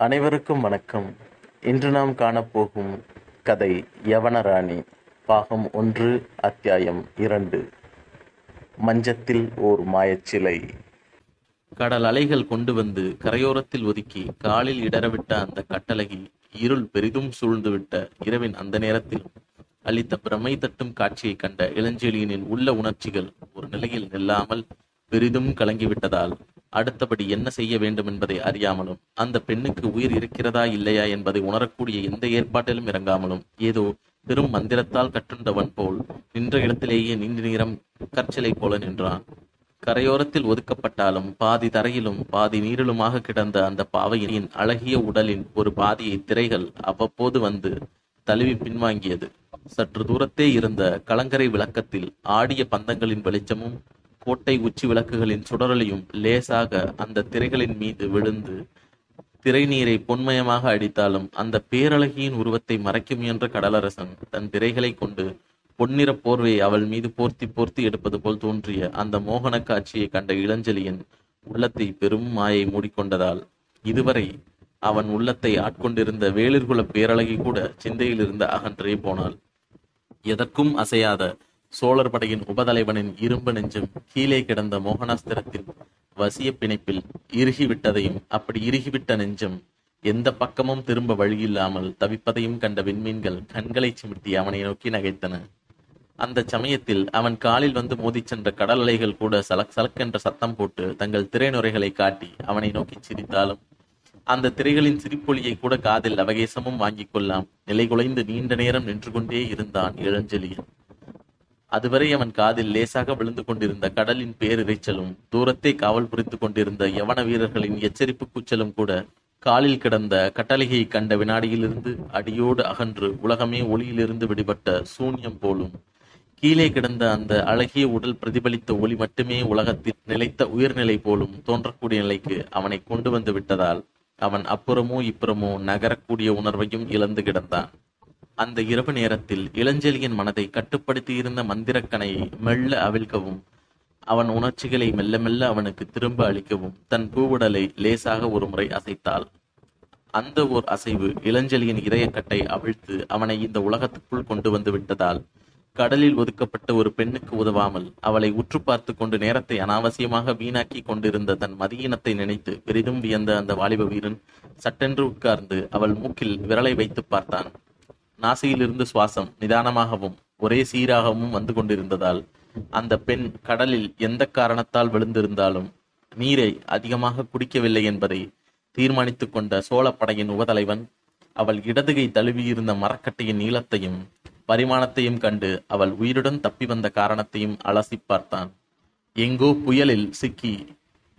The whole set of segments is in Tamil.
அனைவருக்கும் வணக்கம். இன்று நாம் காணப்போகும் கதை யவனராணி பாகம் ஒன்று அத்தியாயம் இரண்டு. மஞ்சத்தில் ஓர் மாயச்சிலை. கடல் அலைகள் கொண்டு வந்து கரையோரத்தில் ஒதுக்கி காலில் இடரவிட்ட அந்த கட்டளகி இருள் பெரிதும் சூழ்ந்துவிட்ட இரவின் அந்த நேரத்தில் அளித்த பிரமை தட்டும் காட்சியைக் கண்ட இளஞ்செழியனின் உள்ள உணர்ச்சிகள் ஒரு நிலையில் நில்லாமல் பெரிதும் கலங்கிவிட்டதால் அடுத்தபடி என்ன செய்ய வேண்டும் என்பதை அறியாமலும் அந்த பெண்ணுக்கு உயிர் இருக்கிறதா இல்லையா என்பதை உணரக்கூடிய எந்த ஏற்பாட்டிலும் இறங்காமலும் ஏதோ பெரும் மந்திரத்தால் கற்றுண்டவன் போல் நின்ற இடத்திலேயே நீண்ட நேரம் கற்சிலை போல நின்றான். கரையோரத்தில் ஒதுக்கப்பட்டாலும் பாதி தரையிலும் பாதி நீரிலுமாக கிடந்த அந்த பாவையின் அழகிய உடலின் ஒரு பாதியை திரைகள் அவ்வப்போது வந்து தழுவி பின்வாங்கியது. சற்று தூரத்தே இருந்த கலங்கரை விளக்கத்தில் ஆடிய பந்தங்களின் வெளிச்சமும் கோட்டை உச்சி விளக்குகளின் சுடரலையும் லேசாக அந்த திரைகளின் மீது விழுந்து திரை நீரை பொன்மயமாக அடித்தாலும் அந்த பேரழகியின் உருவத்தை மறைக்க முயன்ற கடலரசன் தன் திரைகளை கொண்டு பொன்னிற போர்வை அவள் மீது போர்த்தி போர்த்தி எடுப்பது போல் தோன்றிய அந்த மோகன காட்சியை கண்ட இளஞ்சலியின் உள்ளத்தை பெரும் மாயை மூடிக்கொண்டதால் இதுவரை அவன் உள்ளத்தை ஆட்கொண்டிருந்த வேளிர்குல பேரழகி கூட சிந்தையிலிருந்து அகன்றே போனாள். எதற்கும் அசையாத சோழர் படையின் உபதலைவனின் இரும்பு நெஞ்சும் கீழே கிடந்த மோகனாஸ்திரத்தின் வசிய பிணைப்பில் இறுகிவிட்டதையும் அப்படி இறுகிவிட்ட நெஞ்சம் எந்த பக்கமும் திரும்ப வழியில்லாமல் தவிப்பதையும் கண்ட விண்மீன்கள் கண்களை சிமிட்டி அவனை நோக்கி நகைத்தன. அந்த சமயத்தில் அவன் காலில் வந்து மோதிச் சென்ற கடல் அலைகள் கூட சலக் சலக்கென்ற சத்தம் போட்டு தங்கள் திரைநுரைகளை காட்டி அவனை நோக்கி சிரித்தாலும் அந்த திரைகளின் சிரிப்பொலியை கூட காதில் அவகேசமும் வாங்கிக் கொள்ளாம். நிலைகுலைந்து நீண்ட நேரம் நின்று கொண்டே இருந்தான் இளஞ்செழியன் அதுவரை அவன் காதில் லேசாக விழுந்து கொண்டிருந்த கடலின் பேரிரைச்சலும் தூரத்தே காவல் புரித்துக் கொண்டிருந்த யவன வீரர்களின் எச்சரிப்பு கூச்சலும் கூட காலில் கிடந்த கட்டளையை கண்ட வினாடியிலிருந்து அடியோடு அகன்று உலகமே ஒளியிலிருந்து விடுபட்ட சூன்யம் போலும். கீழே கிடந்த அந்த அழகிய உடல் பிரதிபலித்த ஒளி மட்டுமே உலகத்தில் நிலைத்த உயிர்நிலை போலும் தோன்றக்கூடிய நிலைக்கு அவனை கொண்டு வந்து விட்டதால் அவன் அப்புறமோ இப்புறமோ நகரக்கூடிய உணர்வையும் இழந்து கிடந்தான். அந்த இரவு நேரத்தில் இளஞ்செலியின் மனதை கட்டுப்படுத்தியிருந்த மந்திரக்கனையை மெல்ல அவிழ்க்கவும் அவன் உணர்ச்சிகளை மெல்ல மெல்ல அவனுக்கு திரும்ப அளிக்கவும் தன் பூவுடலை லேசாக ஒரு முறை அசைத்தாள். அந்த ஓர் அசைவு இளஞ்செலியின் இதயக்கட்டை அவிழ்த்து அவனை இந்த உலகத்துக்குள் கொண்டு வந்து விட்டதால் கடலில் ஒதுக்கப்பட்ட ஒரு பெண்ணுக்கு உதவாமல் அவளை உற்று பார்த்து கொண்டு நேரத்தை அனாவசியமாக வீணாக்கி கொண்டிருந்த தன் மதியினத்தை நினைத்து பெரிதும் வியந்த அந்த வாலிப வீரன் சட்டென்று உட்கார்ந்து அவள் மூக்கில் விரலை வைத்து பார்த்தான். நாசியிலிருந்து சுவாசம் நிதானமாகவும் ஒரே சீராகவும் வந்து கொண்டிருந்ததால் அந்த பெண் கடலில் எந்த காரணத்தால் விழுந்திருந்தாலும் நீரை அதிகமாக குடிக்கவில்லை என்பதை தீர்மானித்துக் கொண்ட சோழப்படையின் உபதலைவன் அவள் இடதுகை தழுவியிருந்த மரக்கட்டையின் நீளத்தையும் பரிமாணத்தையும் கண்டு அவள் உயிருடன் தப்பி வந்த காரணத்தையும் அலசி பார்த்தான். எங்கோ புயலில் சிக்கி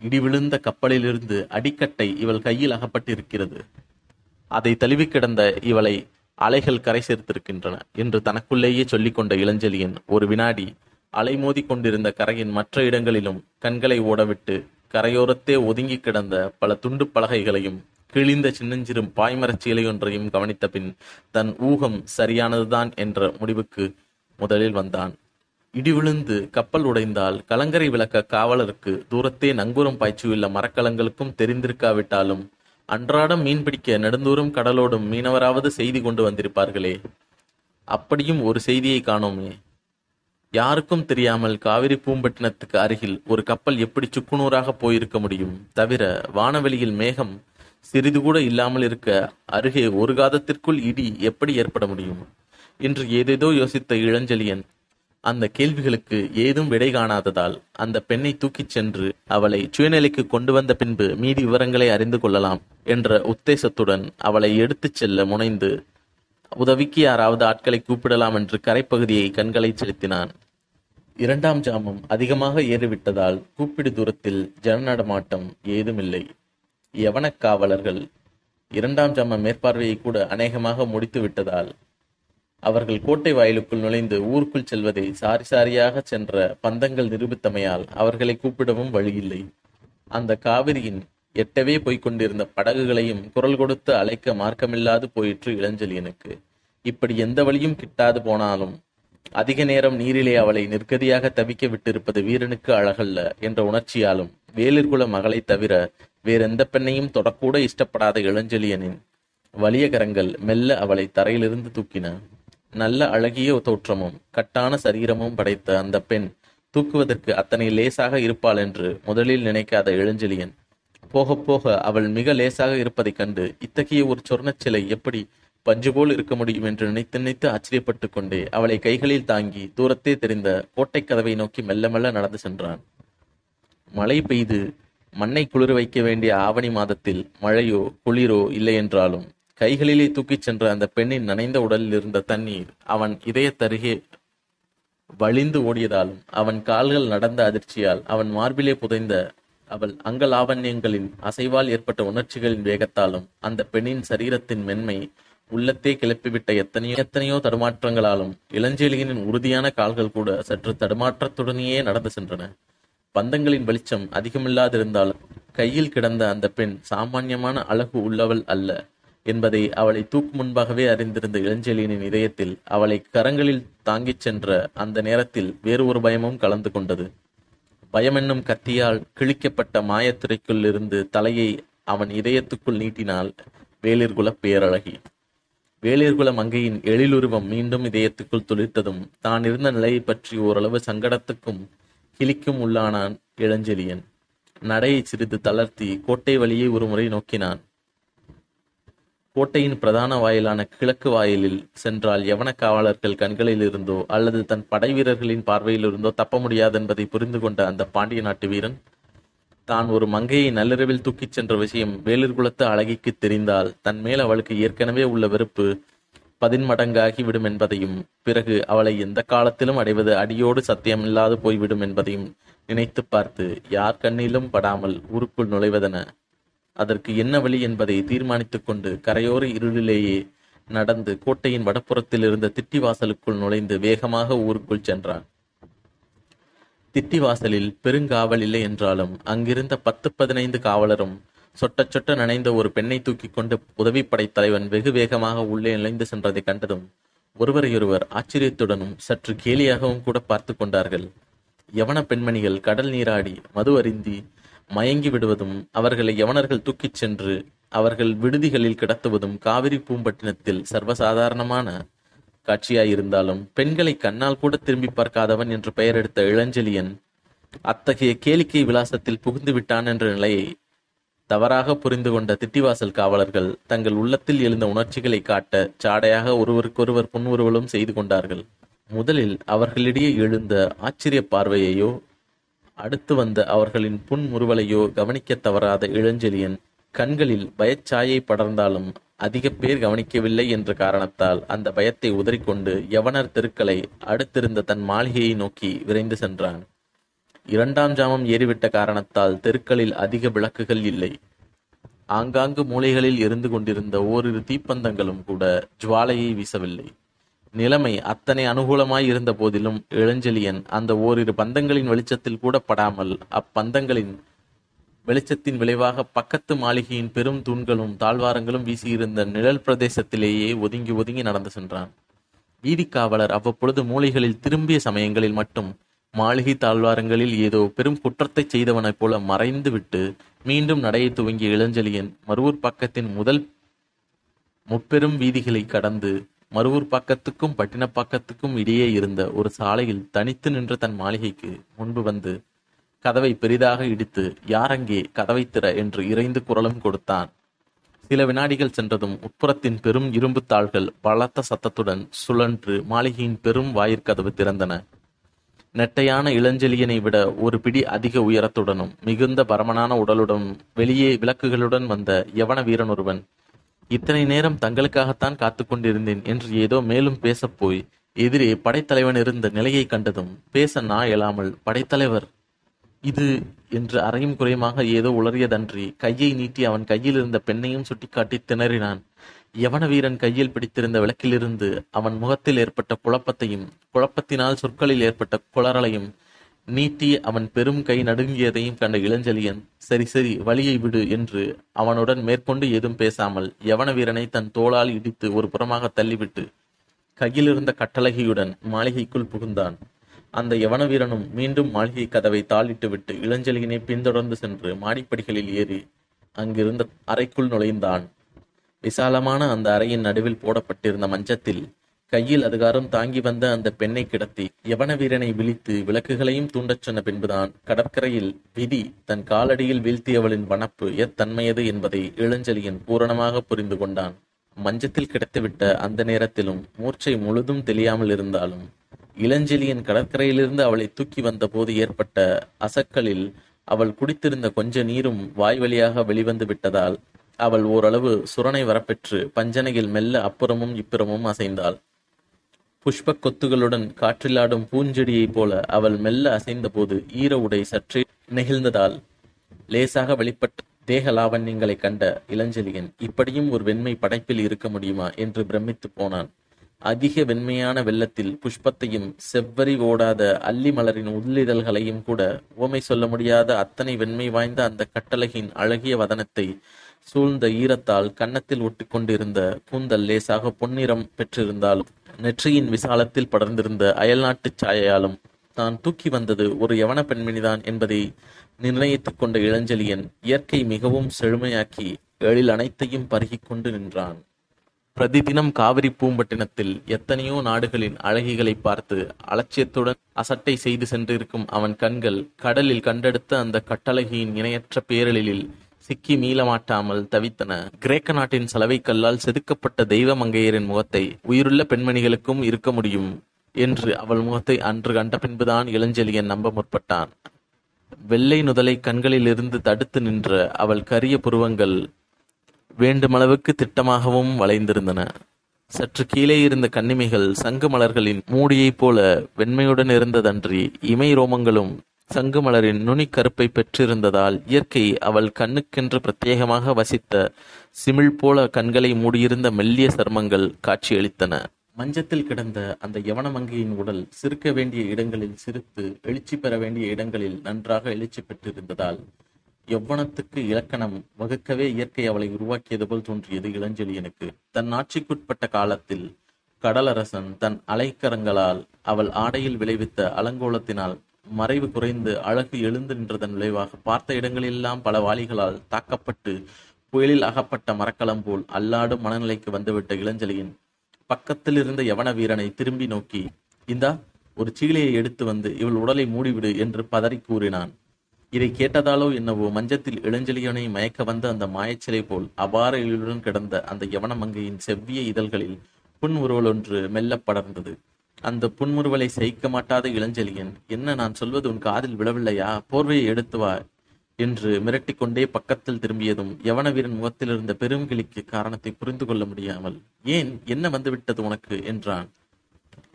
இடி விழுந்த கப்பலிலிருந்து அடிக்கட்டை இவள் கையில் அகப்பட்டிருக்கிறது. அதை தழுவி கிடந்த இவளை அலைகள் கரை சேர்த்திருக்கின்றன என்று தனக்குள்ளேயே சொல்லிக்கொண்ட கொண்ட இளஞ்செழியன் ஒரு வினாடி அலைமோதி கொண்டிருந்த கரையின் மற்ற இடங்களிலும் கண்களை ஓடவிட்டு கரையோரத்தே ஒதுங்கி கிடந்த பல துண்டு பலகைகளையும் கிழிந்த சின்னஞ்சிறும் பாய்மரச் சீலையொன்றையும் கவனித்த பின் தன் ஊகம் சரியானதுதான் என்ற முடிவுக்கு முதலில் வந்தான். இடி விழுந்து கப்பல் உடைந்தால் கலங்கரை விளக்க காவலருக்கு தூரத்தே நங்கூரம் பாய்ச்சியுள்ள மரக்கலங்களுக்கும் தெரிந்திருக்காவிட்டாலும் அன்றாடம் மீன் பிடிக்க நெடுந்தூரம் கடலோடும் மீனவராவது செய்தி கொண்டு வந்திருப்பார்களே. அப்படியும் ஒரு செய்தியை காணோமே. யாருக்கும் தெரியாமல் காவிரி பூம்பட்டினத்துக்கு அருகில் ஒரு கப்பல் எப்படி சுக்குநூறாக போயிருக்க முடியும்? தவிர வானவெளியில் மேகம் சிறிது கூட இல்லாமல் இருக்க அருகே ஒரு காதத்திற்குள் இடி எப்படி ஏற்பட முடியும்? என்று ஏதேதோ யோசித்த இளஞ்செழியன் அந்த கேள்விகளுக்கு ஏதும் விடை காணாததால் அந்த பெண்ணை தூக்கிச் சென்று அவளை சுயநிலைக்கு கொண்டு வந்த பின்பு மீதி விவரங்களை அறிந்து கொள்ளலாம் என்ற உத்தேசத்துடன் அவளை எடுத்துச் செல்ல முனைந்து உதவிக்கு யாராவது ஆட்களை கூப்பிடலாம் என்று கரைப்பகுதியை கண்களை செலுத்தினான். இரண்டாம் ஜாமம் அதிகமாக ஏறிவிட்டதால் கூப்பிடு தூரத்தில் ஜன நடமாட்டம் ஏதுமில்லை. யவனக் காவலர்கள் இரண்டாம் ஜாம மேற்பார்வையை கூட அநேகமாக முடித்து விட்டதால் அவர்கள் கோட்டை வாயிலுக்குள் நுழைந்து ஊருக்குள் செல்வதை சாரி சாரியாக சென்ற பந்தங்கள் நிரூபித்தமையால் அவர்களை கூப்பிடவும் வழியில்லை. அந்த காவிரியின் எட்டவே போய்க் கொண்டிருந்த படகுகளையும் குரல் கொடுத்து அழைக்க மார்க்கமில்லாது போயிற்று இளஞ்செழியனுக்கு இப்படி எந்த வழியும் கிட்டாது போனாலும் அதிக நேரம் நீரிலே அவளை நிர்கதியாக தவிக்க விட்டிருப்பது வீரனுக்கு அழகல்ல என்ற உணர்ச்சியாலும் வேலிற்குல மகளை தவிர வேறெந்த பெண்ணையும் தொடக்கூட இஷ்டப்படாத இளஞ்செழியனின் வலிய கரங்கள் மெல்ல அவளை தரையிலிருந்து தூக்கின. நல்ல அழகிய தோற்றமும் கட்டான சரீரமும் படைத்த அந்த பெண் தூக்குவதற்கு அத்தனை லேசாக இருப்பாள் என்று முதலில் நினைக்காத இளஞ்செழியன் போக போக அவள் மிக லேசாக இருப்பதைக் கண்டு இத்தகைய ஒரு சொர்ணச் சிலை எப்படி பஞ்சு போல் இருக்க முடியும் என்று நினைத்து நினைத்து ஆச்சரியப்பட்டு கொண்டே அவளை கைகளில் தாங்கி தூரத்தே தெரிந்த கோட்டை கதவை நோக்கி மெல்ல மெல்ல நடந்து சென்றான். மழை பெய்து மண்ணை குளிர வைக்க வேண்டிய ஆவணி மாதத்தில் மழையோ குளிரோ இல்லை என்றாலும் கைகளிலே தூக்கிச் சென்ற அந்த பெண்ணின் நனைந்த உடலில் இருந்த தண்ணீர் அவன் இதயத்தருகே வழிந்து ஓடியதாலும் அவன் கால்கள் நடந்த அதிர்ச்சியால் அவன் மார்பிலே புதைந்த அவள் அங்கலாவண்யங்களின் அசைவால் ஏற்பட்ட உணர்ச்சிகளின் வேகத்தாலும் அந்த பெண்ணின் சரீரத்தின் மென்மை உள்ளத்தே கிளப்பிவிட்ட எத்தனையோ எத்தனையோ தடுமாற்றங்களாலும் இளஞ்செலியனின் உறுதியான கால்கள் கூட சற்று தடுமாற்றத்துடனேயே நடந்து சென்றன. பந்தங்களின் வெளிச்சம் அதிகமில்லாதிருந்தாலும் கையில் கிடந்த அந்த பெண் சாமானியமான அழகு உள்ளவள் அல்ல. என்பதை அவளை தூக்கு முன்பாகவே அறிந்திருந்த இளஞ்செழியனின் இதயத்தில் அவளை கரங்களில் தாங்கிச் சென்ற அந்த நேரத்தில் வேறு ஒரு பயமும் கலந்து கொண்டது. பயமென்னும் கத்தியால் கிழிக்கப்பட்ட மாயத்துறைக்குள் இருந்து தலையை அவன் இதயத்துக்குள் நீட்டினாள் வேலிர்குல பேரழகி. வேலிர்குல மங்கையின் எழிலுருவம் மீண்டும் இதயத்துக்குள் துளிர்த்ததும் தான் இருந்த நிலையை பற்றி ஓரளவு சங்கடத்துக்கும் கிளிக்கும் உள்ளானான் இளஞ்செழியன். நடையை சிறிது தளர்த்தி கோட்டை வழியை ஒருமுறை நோக்கினான். கோட்டையின் பிரதான வாயிலான கிழக்கு வாயிலில் சென்றால் யவன காவலர்கள் கண்களில் இருந்தோ அல்லது தன் படை வீரர்களின் பார்வையில் இருந்தோ தப்ப முடியாது என்பதை புரிந்து கொண்ட அந்த பாண்டிய நாட்டு வீரன் தான் ஒரு மங்கையை நள்ளிரவில் தூக்கிச் சென்ற விஷயம் வேலிர்குலத்து அழகிக்கு தெரிந்தால் தன் மேல் அவளுக்கு ஏற்கனவே உள்ள வெறுப்பு பதின்மடங்காகி விடும் என்பதையும் பிறகு அவளை எந்த காலத்திலும் அடைவது அடியோடு சத்தியமில்லாது போய்விடும் என்பதையும் நினைத்து பார்த்து யார் கண்ணிலும் படாமல் ஊருக்குள் நுழைவதென அதற்கு என்ன வழி என்பதை தீர்மானித்துக் கொண்டு கரையோர இருளிலேயே நடந்து கோட்டையின் வடப்புறத்தில் இருந்த திட்டிவாசலுக்குள் நுழைந்து வேகமாக ஊருக்குள் சென்றான். திட்டிவாசலில் பெருங்காவல் இல்லை என்றாலும் அங்கிருந்த பத்து பதினைந்து காவலரும் சொட்ட சொட்ட நனைந்த ஒரு பெண்ணை தூக்கி கொண்டு உதவிப்படை தலைவன் வெகு வேகமாக உள்ளே நுழைந்து சென்றதை கண்டதும் ஒருவரையொருவர் ஆச்சரியத்துடனும் சற்று கேலியாகவும் கூட பார்த்து கொண்டார்கள். யவன பெண்மணிகள் கடல் நீராடி மது அருந்தி மயங்கி விடுவதும் அவர்களை யவனர்கள் தூக்கிச் சென்று அவர்கள் விடுதிகளில் கிடத்துவதும் காவிரி பூம்பட்டினத்தில் சர்வசாதாரணமான காட்சியாயிருந்தாலும் பெண்களை கண்ணால் கூட திரும்பி பார்க்காதவன் என்று பெயர் எடுத்த இளஞ்செழியன் அத்தகைய கேளிக்கை விலாசத்தில் புகுந்து விட்டான் என்ற நிலையை தவறாக புரிந்து கொண்ட திட்டிவாசல் காவலர்கள் தங்கள் உள்ளத்தில் எழுந்த உணர்ச்சிகளை காட்ட சாடையாக ஒருவருக்கொருவர் புன்முறுவலும் செய்து கொண்டார்கள். முதலில் அவர்களிடையே எழுந்த ஆச்சரிய பார்வையையோ அடுத்து வந்த அவர்களின் புன்முறுவலையோ கவனிக்க தவறாத இளஞ்செழியன் கண்களில் பயச்சாயை படர்ந்தாலும் அதிக பேர் கவனிக்கவில்லை என்ற காரணத்தால் அந்த பயத்தை உதறிக்கொண்டு யவனர் தெருக்களை அடுத்திருந்த தன் மாளிகையை நோக்கி விரைந்து சென்றான். இரண்டாம் ஜாமம் ஏறிவிட்ட காரணத்தால் தெருக்களில் அதிக விளக்குகள் இல்லை. ஆங்காங்கு மூலைகளில் இருந்து கொண்டிருந்த ஓரிரு தீப்பந்தங்களும் கூட ஜுவாலையை வீசவில்லை. நிலைமை அத்தனை அனுகூலமாய் இருந்த போதிலும் இளஞ்செழியன் அந்த ஓரிரு பந்தங்களின் வெளிச்சத்தில் கூட படாமல் அப்பந்தங்களின் வெளிச்சத்தின் விளைவாக பக்கத்து மாளிகையின் பெரும் தூண்களும் தாழ்வாரங்களும் வீசியிருந்த நிழல் பிரதேசத்திலேயே ஒதுங்கி ஒதுங்கி நடந்து சென்றான். வீதிக்காவலர் அவ்வப்பொழுது மூலைகளில் திரும்பிய சமயங்களில் மட்டும் மாளிகை தாழ்வாரங்களில் ஏதோ பெரும் குற்றத்தை செய்தவனைப் போல மறைந்து விட்டு மீண்டும் நடையை துவங்கிய இளஞ்செழியன் மருவூர் பக்கத்தின் முதல் முப்பெரும் வீதிகளை கடந்து மருவூர் பக்கத்துக்கும் பட்டினப்பாக்கத்துக்கும் இடையே இருந்த ஒரு சாலையில் தனித்து நின்ற தன் மாளிகைக்கு முன்பு வந்து கதவை பெரிதாக இடித்து யாரங்கே கதவை திற என்று இறைந்து குரலும் கொடுத்தான். சில வினாடிகள் சென்றதும் உட்புறத்தின் பெரும் இரும்பு தாள்கள் பலத்த சத்தத்துடன் சுழன்று மாளிகையின் பெரும் வாயிற்கதவு திறந்தன. நெட்டையான இளஞ்செலியனை விட ஒரு பிடி அதிக உயரத்துடனும் மிகுந்த பரமனான உடலுடன் வெளியே விளக்குகளுடன் வந்த யவன வீரன் ஒருவன் இத்தனை நேரம் தங்களுக்காகத்தான் காத்து கொண்டிருந்தேன் என்று ஏதோ மேலும் பேசப்போய் எதிரே படைத்தலைவன் இருந்த நிலையை கண்டதும் பேச நா இயலாமல் படைத்தலைவர். இது என்று அறையும் குறையுமாக ஏதோ உளறியதன்றி கையை நீட்டி அவன் கையில் இருந்த பெண்ணையும் சுட்டிக்காட்டி திணறினான். யவன வீரன் கையில் பிடித்திருந்த விளக்கிலிருந்து அவன் முகத்தில் ஏற்பட்ட குழப்பத்தையும் குழப்பத்தினால் சொற்களில் ஏற்பட்ட குளறலையும் நீட்டி அவன் பெரும் கை நடுங்கியதையும் கண்ட இளஞ்செழியன் சரி சரி வழியை விடு என்று அவனுடன் மேற்கொண்டு ஏதும் பேசாமல் யவன வீரனை தன் தோளால் இடித்து ஒரு புறமாக தள்ளிவிட்டு கையிலிருந்த கட்டளகியுடன் மாளிகைக்குள் புகுந்தான். அந்த யவன வீரனும் மீண்டும் மாளிகை கதவை தாளிட்டுவிட்டு இளஞ்செழியனை பின்தொடர்ந்து சென்று மாடிப்படிகளில் ஏறி அங்கிருந்த அறைக்குள் நுழைந்தான். விசாலமான அந்த அறையின் நடுவில் போடப்பட்டிருந்த மஞ்சத்தில் கையில் அதிகாரம் தாங்கி வந்த அந்த பெண்ணை கிடத்தி யவன வீரனை விழித்து விளக்குகளையும் தூண்டச் சொன்ன பின்புதான் கடற்கரையில் விதி தன் காலடியில் வீழ்த்தியவளின் வனப்பு எத்தன்மையது என்பதை இளஞ்சலியன் பூரணமாக புரிந்து கொண்டான். மஞ்சத்தில் கிடத்துவிட்ட அந்த நேரத்திலும் மூர்ச்சை முழுதும் தெரியாமல் இருந்தாலும் இளஞ்செலியின் கடற்கரையிலிருந்து அவளை தூக்கி வந்த போது ஏற்பட்ட அசக்களில் அவள் குடித்திருந்த கொஞ்ச நீரும் வாய் வழியாக வெளிவந்து விட்டதால் அவள் ஓரளவு சுரணை வரப்பெற்று பஞ்சனையில் மெல்ல அப்புறமும் இப்புறமும் அசைந்தாள். புஷ்பக் கொத்துகளுடன் காற்றிலாடும் பூஞ்செடியைப் போல அவள் மெல்ல அசைந்தபோது ஈர உடை சற்றே நெகிழ்ந்ததால் லேசாக வெளிப்பட்ட தேக லாவண்யங்களை கண்ட இளஞ்செழியன் இப்படியும் ஒரு வெண்மை படைப்பில் இருக்க முடியுமா? என்று பிரமித்து போனான். அதிக வெண்மையான வெள்ளத்தில் புஷ்பத்தையும் செவ்வரி ஓடாத அல்லி மலரின் உள்ளிதழ்களையும் கூட ஓமை சொல்ல முடியாத அத்தனை வெண்மை வாய்ந்த அந்த கட்டழகின் அழகிய வதனத்தை சூழ்ந்த ஈரத்தால் கன்னத்தில் ஒட்டிக்கொண்டிருந்த கூந்தல் லேசாக பொன்னிறம் பெற்றிருந்தாலும் நெற்றியின் விசாலத்தில் படர்ந்திருந்த அயல்நாட்டுச் சாயையாலும் தான் தூக்கி வந்தது ஒரு யவன பெண்மணிதான் என்பதை நிர்ணயித்துக் கொண்ட இளஞ்செழியன் இயற்கை மிகவும் செழுமையாக்கி எழில் அனைத்தையும் பருகிக்கொண்டு நின்றான். பிரதிதினம் காவிரி பூம்பட்டினத்தில் எத்தனையோ நாடுகளின் அழகிகளை பார்த்து அலட்சியத்துடன் அசட்டை செய்து சென்றிருக்கும் அவன் கண்கள் கடலில் கண்டெடுத்த அந்த கட்டழகியின் இணையற்ற பேரழிலில் சிக்கி மீளமாட்டாமல் தவித்தன. கிரேக்க நாட்டின் சலவை கல்லால் செதுக்கப்பட்ட தெய்வ மங்கையரின் முகத்தை உயிருள்ள பெண்மணிகளுக்கும் இருக்க முடியும் என்று அவள் முகத்தை அன்று கண்ட பின்புதான் இளஞ்செலியன் நம்ப முற்பட்டான். வெள்ளை நுதலை கண்களிலிருந்து தடுத்து நின்ற அவள் கரிய புருவங்கள் வேண்டுமளவுக்கு திட்டமாகவும் வளைந்திருந்தன. சற்று கீழே இருந்த கன்னிமைகள் சங்கு மலர்களின் மூடியைப் போல வெண்மையுடன் இருந்ததன்றி இமை ரோமங்களும் சங்குமலரின் நுனிக்கருப்பை பெற்றிருந்ததால் இயற்கை அவள் கண்ணுக்கென்று பிரத்யேகமாக வசித்த சிமிழ் போல கண்களை மூடியிருந்த மெல்லிய சர்மங்கள் காட்சியளித்தன. மஞ்சத்தில் கிடந்த அந்த யவனமங்கையின் உடல் சிறுக்க வேண்டிய இடங்களில் சிரித்து எழுச்சி பெற வேண்டிய இடங்களில் நன்றாக எழுச்சி பெற்றிருந்ததால் எவ்வனத்துக்கு இலக்கணம் வகுக்கவே இயற்கை அவளை உருவாக்கியது போல் தோன்றியது இளஞ்செழியனுக்கு தன் ஆட்சிக்குட்பட்ட காலத்தில் கடலரசன் தன் அலைக்கரங்களால் அவள் ஆடையில் விளைவித்த அலங்கோலத்தினால் மறைவு குறைந்து அழகு எழுந்து நின்றதன் விளைவாக பார்த்த இடங்களெல்லாம் பல வாளிகளால் தாக்கப்பட்டு புயலில் அகப்பட்ட மரக்கலம் போல் அல்லாடும் மனநிலைக்கு வந்துவிட்ட இளஞ்சலியின் பக்கத்தில் இருந்த யவன வீரனை திரும்பி நோக்கி இந்தா ஒரு சீலையை எடுத்து வந்து இவள் உடலை மூடிவிடு என்று பதறி கூறினான். இதை கேட்டதாலோ என்னவோ மஞ்சத்தில் இளஞ்சலியனை மயக்க வந்த அந்த மாயச்சிலை போல் அபார எழிலுடன் கிடந்த அந்த யவன மங்கையின் செவ்விய இதழ்களில் புன் உருவலொன்று மெல்ல படர்ந்தது. அந்த புன்முறுவலை சகிக்க மாட்டாத இளஞ்செழியன் என்ன நான் சொல்வது உன் காதில் விழவில்லையா? போர்வையை எடுத்து வா என்று மிரட்டிக்கொண்டே பக்கத்தில் திரும்பியதும் யவனவீரன் முகத்தில் இருந்த பெருங்கிளிக்கு காரணத்தை புரிந்து கொள்ள முடியாமல் ஏன்? என்ன வந்துவிட்டது உனக்கு? என்றான்.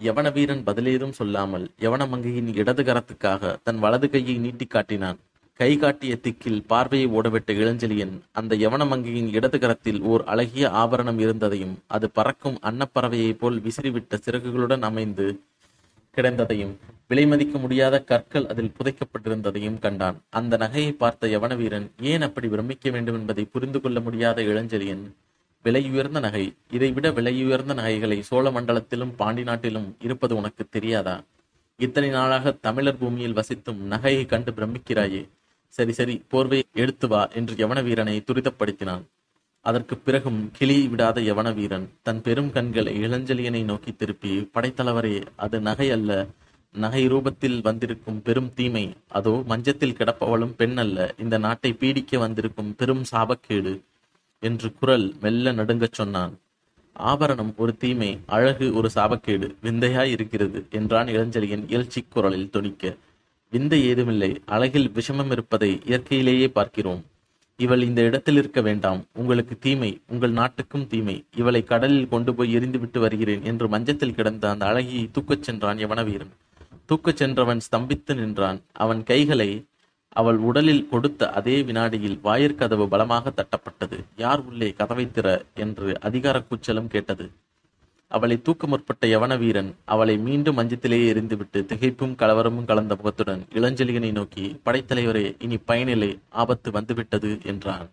யவனவீரன் பதிலேதும் சொல்லாமல் யவன மங்கையின் இடது கரத்துக்காக தன் வலது கையை நீட்டி காட்டினான். கை காட்டிய திக்கில் பார்வையை ஓடவிட்ட இளஞ்செலியன் அந்த யவனமங்கியின் இடது கரத்தில் ஓர் அழகிய ஆபரணம் இருந்ததையும் அது பறக்கும் அன்னப்பறவையைப் போல் விசிறிவிட்ட சிறகுகளுடன் அமைந்து கிடந்ததையும் விலை மதிக்க முடியாத கற்கள் அதில் புதைக்கப்பட்டிருந்ததையும் கண்டான். அந்த நகையை பார்த்த யவன வீரன் ஏன் அப்படி பிரமிக்க வேண்டும் என்பதை புரிந்து கொள்ள முடியாத இளஞ்செலியன் விலையுயர்ந்த நகை. இதைவிட விலையுயர்ந்த நகைகளை சோழ மண்டலத்திலும் பாண்டி நாட்டிலும் இருப்பது உனக்கு தெரியாதா? இத்தனை நாளாக தமிழர் பூமியில் வசித்தும் நகையை கண்டு பிரமிக்கிறாயே. சரி சரி போர்வை எடுத்து வா என்று யவன வீரனை துரிதப்படுத்தினான். அதற்கு பிறகும் கிளி விடாத யவன வீரன் தன் பெரும் கண்களை இளஞ்செழியனை நோக்கி திருப்பி படைத்தலைவரே அது நகை அல்ல. நகை ரூபத்தில் வந்திருக்கும் பெரும் தீமை. அதோ மஞ்சத்தில் கிடப்பவளும் பெண் அல்ல. இந்த நாட்டை பீடிக்க வந்திருக்கும் பெரும் சாபக்கேடு. என்று குரல் மெல்ல நடுங்கச் சொன்னான். ஆபரணம் ஒரு தீமை அழகு ஒரு சாபக்கேடு. விந்தையாய் இருக்கிறது என்றான் இளஞ்செழியன் இயல்ச்சி குரலில் துணிக்க. விந்தை ஏதுமில்லை. அழகில் விஷமம் இருப்பதை இயற்கையிலேயே பார்க்கிறோம். இவள் இந்த இடத்தில் இருக்க வேண்டாம். உங்களுக்கு தீமை உங்கள் நாட்டுக்கும் தீமை. இவளை கடலில் கொண்டு போய் எரிந்துவிட்டு வருகிறேன் என்று மஞ்சத்தில் கிடந்த அந்த அழகியை தூக்கச் சென்றான் யவனவீரன் தூக்கச் சென்றவன் ஸ்தம்பித்து நின்றான். அவன் கைகளை அவள் உடலில் கொடுத்த அதே வினாடியில் வாயிற்கதவு பலமாக தட்டப்பட்டது. யார் உள்ளே கதவை திற என்று அதிகார கூச்சலும் கேட்டது. அவளை தூக்க முற்பட்ட யவன வீரன் அவளை மீண்டும் மஞ்சத்திலேயே எரிந்துவிட்டு திகைப்பும் கலவரமும் கலந்த முகத்துடன் இளஞ்செழியனை நோக்கி படைத்தலைவரே இனி பயனில்லை ஆபத்து வந்துவிட்டது என்றான்.